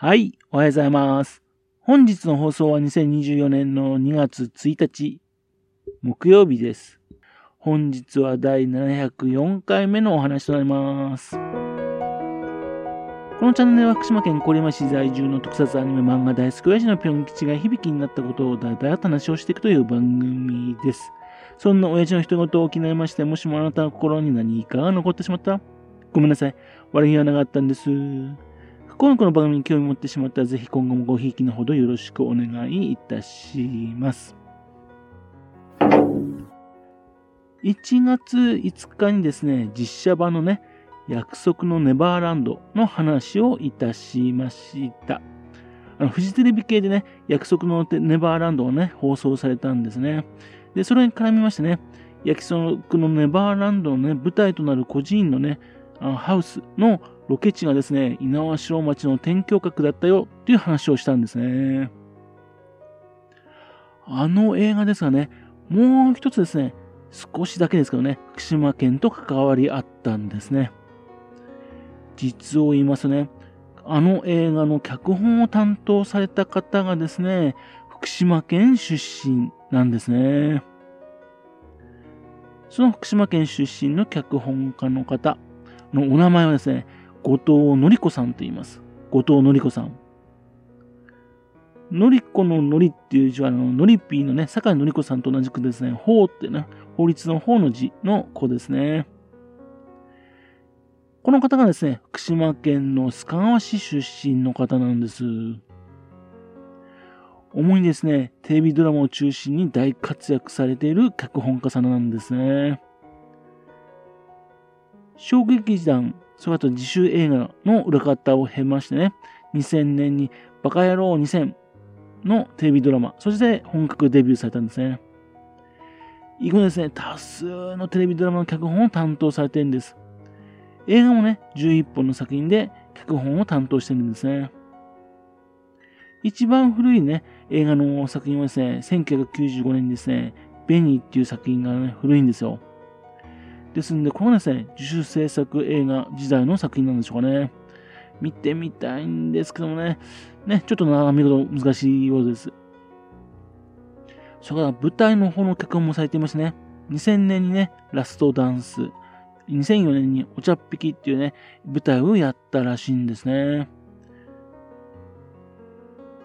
はい、おはようございます。本日の放送は2024年の2月1日、木曜日です。本日は第704回目のお話となります。このチャンネルは福島県郡山市在住の特撮アニメ漫画大好き親父のぴょん吉が響きになったことをだだだと話をしていくという番組です。そんな親父の一言を気になりまして、もしもあなたの心に何かが残ってしまったごめんなさい。悪気はなかったんです。今後の番組に興味を持ってしまったら、ぜひ今後もごひいきのほどよろしくお願いいたします。1月5日にですね、実写版のね、約束のネバーランドの話をいたしました。あの、フジテレビ系でね、約束のネバーランドをね、放送されたんですね。で、それに絡みましてね、約束のネバーランドのね、舞台となる孤児院のね、あのハウスのロケ地がですね、猪苗代町の天橋閣だったよっていう話をしたんですね。あの映画ですがね、もう一つですね、少しだけですけどね、福島県と関わりあったんですね。実を言いますとね、あの映画の脚本を担当された方がですね、福島県出身なんですね。その福島県出身の脚本家の方のお名前はですね、後藤の子さんと言います。後藤の子さん。のりこののりっていう字は、あの、のりぴーのね、坂井のり子さんと同じくですね、法ってね、法律の法の字の子ですね。この方がですね、福島県の須賀川市出身の方なんです。主にですね、テレビドラマを中心に大活躍されている脚本家さんなんですね。小劇団それあと自主映画の裏方を経ましてね、2000年にバカ野郎2000のテレビドラマ、そして本格デビューされたんですね。以後ですね、多数のテレビドラマの脚本を担当されてるんです。映画もね、11本の作品で脚本を担当してるんですね。一番古いね、映画の作品はですね、1995年にですね、ベニーっていう作品がね、古いんですよ。ですんで、このですね、自主制作映画時代の作品なんでしょうかね。見てみたいんですけどもね、ね、ちょっとな見事難しいようです。それから舞台の方の脚本もされていますね。2000年にね、ラストダンス。2004年にお茶っ引きっていうね、舞台をやったらしいんですね。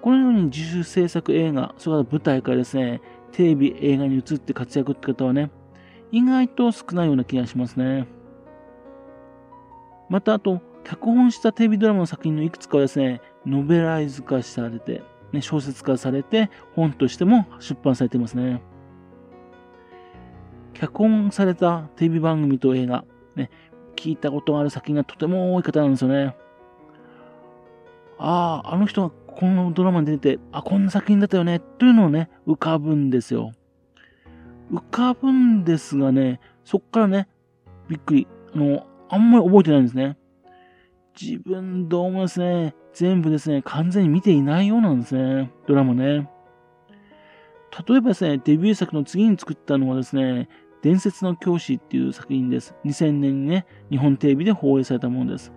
このように自主制作映画、それから舞台からですね、テレビ、映画に移って活躍って方はね、意外と少ないような気がしますね。また、あと、脚本したテレビドラマの作品のいくつかはですね、ノベライズ化されて、ね、小説化されて、本としても出版されていますね。脚本されたテレビ番組と映画、ね、聞いたことがある作品がとても多い方なんですよね。ああ、あの人がこのドラマに出てて、あ、こんな作品だったよね、というのをね、浮かぶんですよ。浮かぶんですがね、そっからね、びっくり。あの、あんまり覚えてないんですね。自分どうもですね、全部ですね、完全に見ていないようなんですね。ドラマね。例えばですね、デビュー作の次に作ったのはですね、伝説の教師っていう作品です。2000年にね、日本テレビで放映されたものです。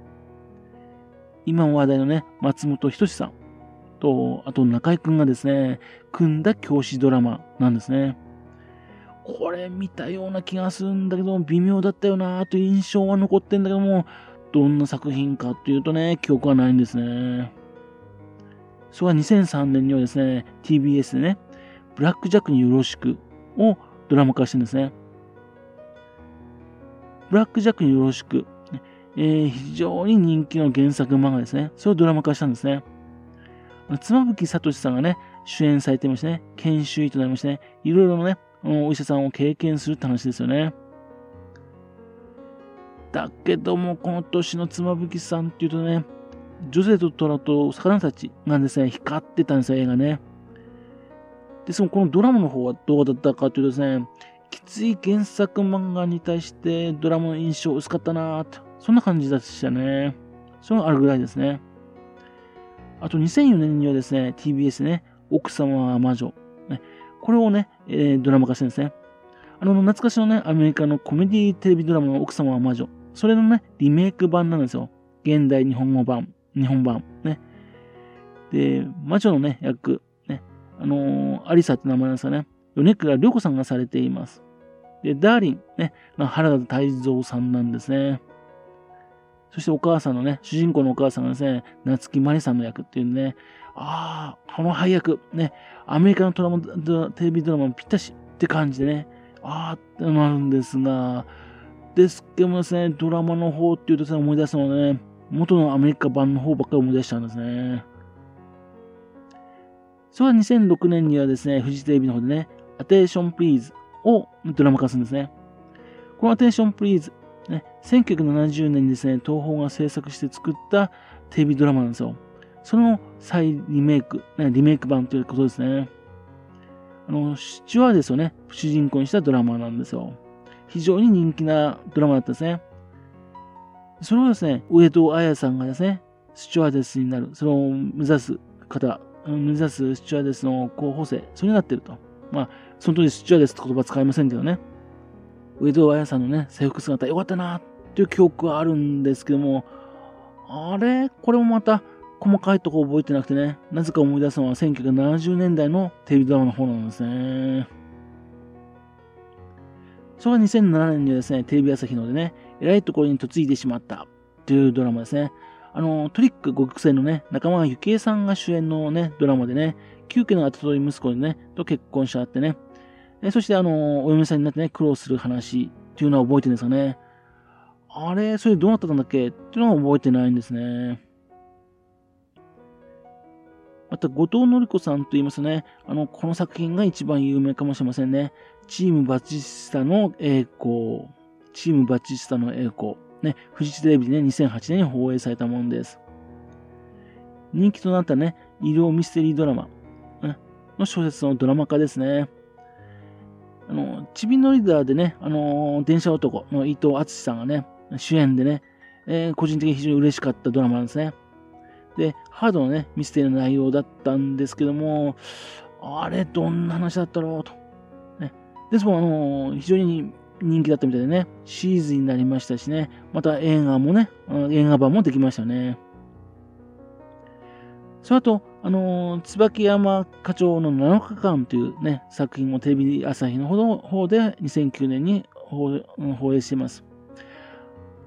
今話題のね、松本人志さんと、あと中井くんがですね、組んだ教師ドラマなんですね。これ見たような気がするんだけど、微妙だったよなという印象は残ってんだけども、どんな作品かっていうとね、記憶はないんですね。それは2003年にはですね、TBS でね、ブラックジャックによろしくをドラマ化してるんですね。ブラックジャックによろしく、えー、非常に人気の原作漫画ですね。それをドラマ化したんですね。妻夫木聡さんがね、主演されてましてね、研修医となりましてね、いろいろね、お医者さんを経験するって話ですよね。だけども、この年の妻夫木さんっていうとね、ジョゼとトラと魚たちがですね、光ってたんですよ、映画ね。ですも、このドラマの方はどうだったかというとですね、きつい原作漫画に対してドラマの印象薄かったなーって、そんな感じでしたね。それがあるぐらいですね。あと2004年にはですね、TBS ね、奥様は魔女。これをね、えー、ドラマ化してるんですね。あの、懐かしのね、アメリカのコメディテレビドラマの奥様は魔女。それのね、リメイク版なんですよ。現代日本語版、日本版。ね。で、魔女のね、役、ね、あのー、アリサって名前なんですかね、米倉涼子さんがされています。で、ダーリン、ね、原田泰造さんなんですね。そしてお母さんのね、主人公のお母さんがですね、夏木マリさんの役っていうね、ああ、この配役、ね、アメリカのドラマテレビドラマもぴったしって感じでね、ああってなるんですが、ですけどもですね、ドラマの方っていうとですね、思い出すのはね、元のアメリカ版の方ばっかり思い出しちゃうんですね。それは2006年にはですね、フジテレビの方でね、アテンションプリーズをドラマ化するんですね。このアテンションプリーズ、ね、1970年にですね、東宝が制作して作ったテレビドラマなんですよ。その再リメイク、ね、リメイク版ということですね。あの、シチュワーデスをね、主人公にしたドラマなんですよ。非常に人気なドラマだったですね。それをですね、上戸彩さんがですね、スチュワーデスになる、それを目指す方、目指すスチュワーデスの候補生、それになってると。まあ、その当時スチュワーデスって言葉使いませんけどね。上戸彩さんのね、制服姿、よかったなっていう記憶はあるんですけども、あれ？これもまた、細かいとこ覚えてなくてね、なぜか思い出すのは1970年代のテレビドラマの方なんですね。それが2007年にですね、テレビ朝日のでね、偉いところに嫁いでしまったというドラマですね。あの、トリック5曲線のね、仲間由紀恵さんが主演のね、ドラマでね、急家の後取り息子にね、と結婚しちゃってね、えそしてあの、お嫁さんになってね、苦労する話っていうのは覚えてるんですかね？あれ、それどうなったんだっけ？っていうのは覚えてないんですね。また、後藤紀子さんと言いますね、あの、この作品が一番有名かもしれませんね。チームバチスタの栄光。チームバチスタの栄光。ね、フジテレビでね、2008年に放映されたものです。人気となったね、医療ミステリードラマ、ね、の小説のドラマ化ですね。あの、ちびのリーダーでね、あの、電車男の伊藤敦さんがね、主演でね、えー、個人的に非常に嬉しかったドラマなんですね。で、ハードのね、ミステリーの内容だったんですけども、あれ、どんな話だったろうと。ね、ですも、あの非常に人気だったみたいでね、シーズンになりましたしね、また映画もね、映画版もできましたよね。その後、あのー、椿山課長の7日間というね、作品もテレビ朝日の方で2009年に放映しています。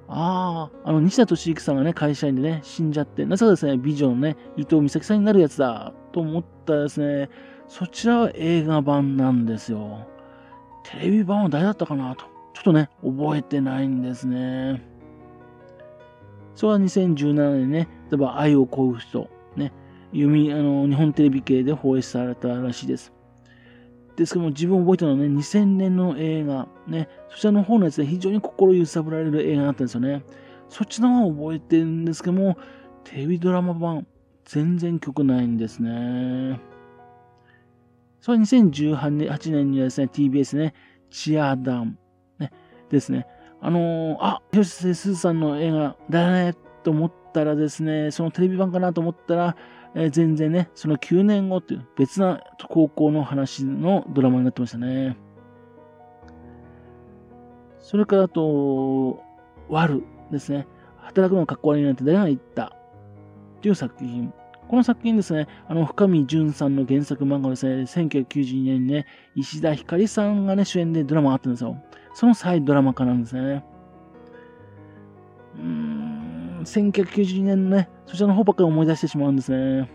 ああ、あの、西田敏行さんがね、会社員でね、死んじゃって、なぜかですね、美女のね、伊藤美咲さんになるやつだ、と思ったらですね、そちらは映画版なんですよ。テレビ版は誰だったかなと。ちょっとね、覚えてないんですね。それは2017年ね、例えば愛を乞う人、読み、あの、日本テレビ系で放映されたらしいです。ですけども、自分覚えたのはね、2000年の映画、ね、そちらの方のやつで非常に心揺さぶられる映画だったんですよね。そっちの方覚えてるんですけども、テレビドラマ版、全然曲ないんですね。それ2018年にはですね、TBS ね、チアダン、ね、ですね。あのー、あ、広瀬すずさんの映画だね、と思ったらですね、そのテレビ版かなと思ったら、えー、全然ね、その9年後っていう別な高校の話のドラマになってましたね。それからあと、ワルですね。働くのかっこ悪いなんて誰が言ったっていう作品。この作品ですね、あの、深見淳さんの原作漫画ですね、1992年にね、石田ひかりさんがね、主演でドラマがあったんですよ。その再ドラマ化なんですね。うん、1992年のね、そちらの方ばっかり思い出してしまうんですね。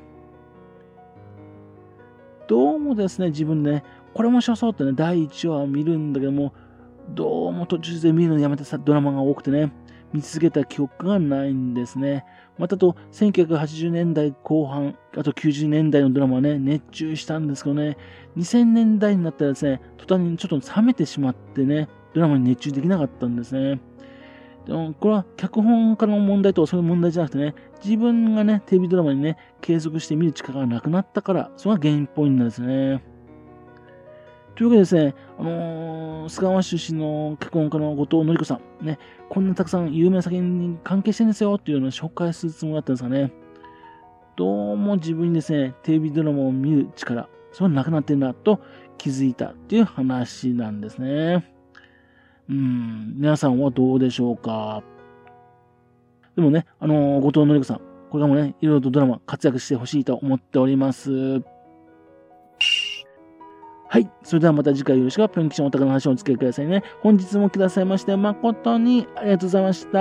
どうもですね、自分でね、これ面白そうってね、第1話見るんだけども、どうも途中で見るのやめてさ、ドラマが多くてね、見続けた記憶がないんですね。またと、1980年代後半、あと90年代のドラマはね、熱中したんですけどね、2000年代になったらですね、途端にちょっと冷めてしまってね、ドラマに熱中できなかったんですね。でもこれは脚本家の問題とかそういう問題じゃなくてね、自分がね、テレビドラマにね、継続して見る力がなくなったから、それが原因っぽいんですね。というわけでですね、あのー、菅川出身の脚本家の後藤紀子さん、ね、こんなたくさん有名な作品に関係してるんですよっていうのを紹介するつもりだったんですかね。どうも自分にですね、テレビドラマを見る力、それはなくなってるなと気づいたっていう話なんですね。うん、皆さんはどうでしょうか？でもね、あのー、後藤紀子さん、これからもね、いろいろとドラマ活躍してほしいと思っております。はい。それではまた次回よろしくぴょん吉のお宝の話をお付き合いくださいね。本日もくださいまして誠にありがとうございました。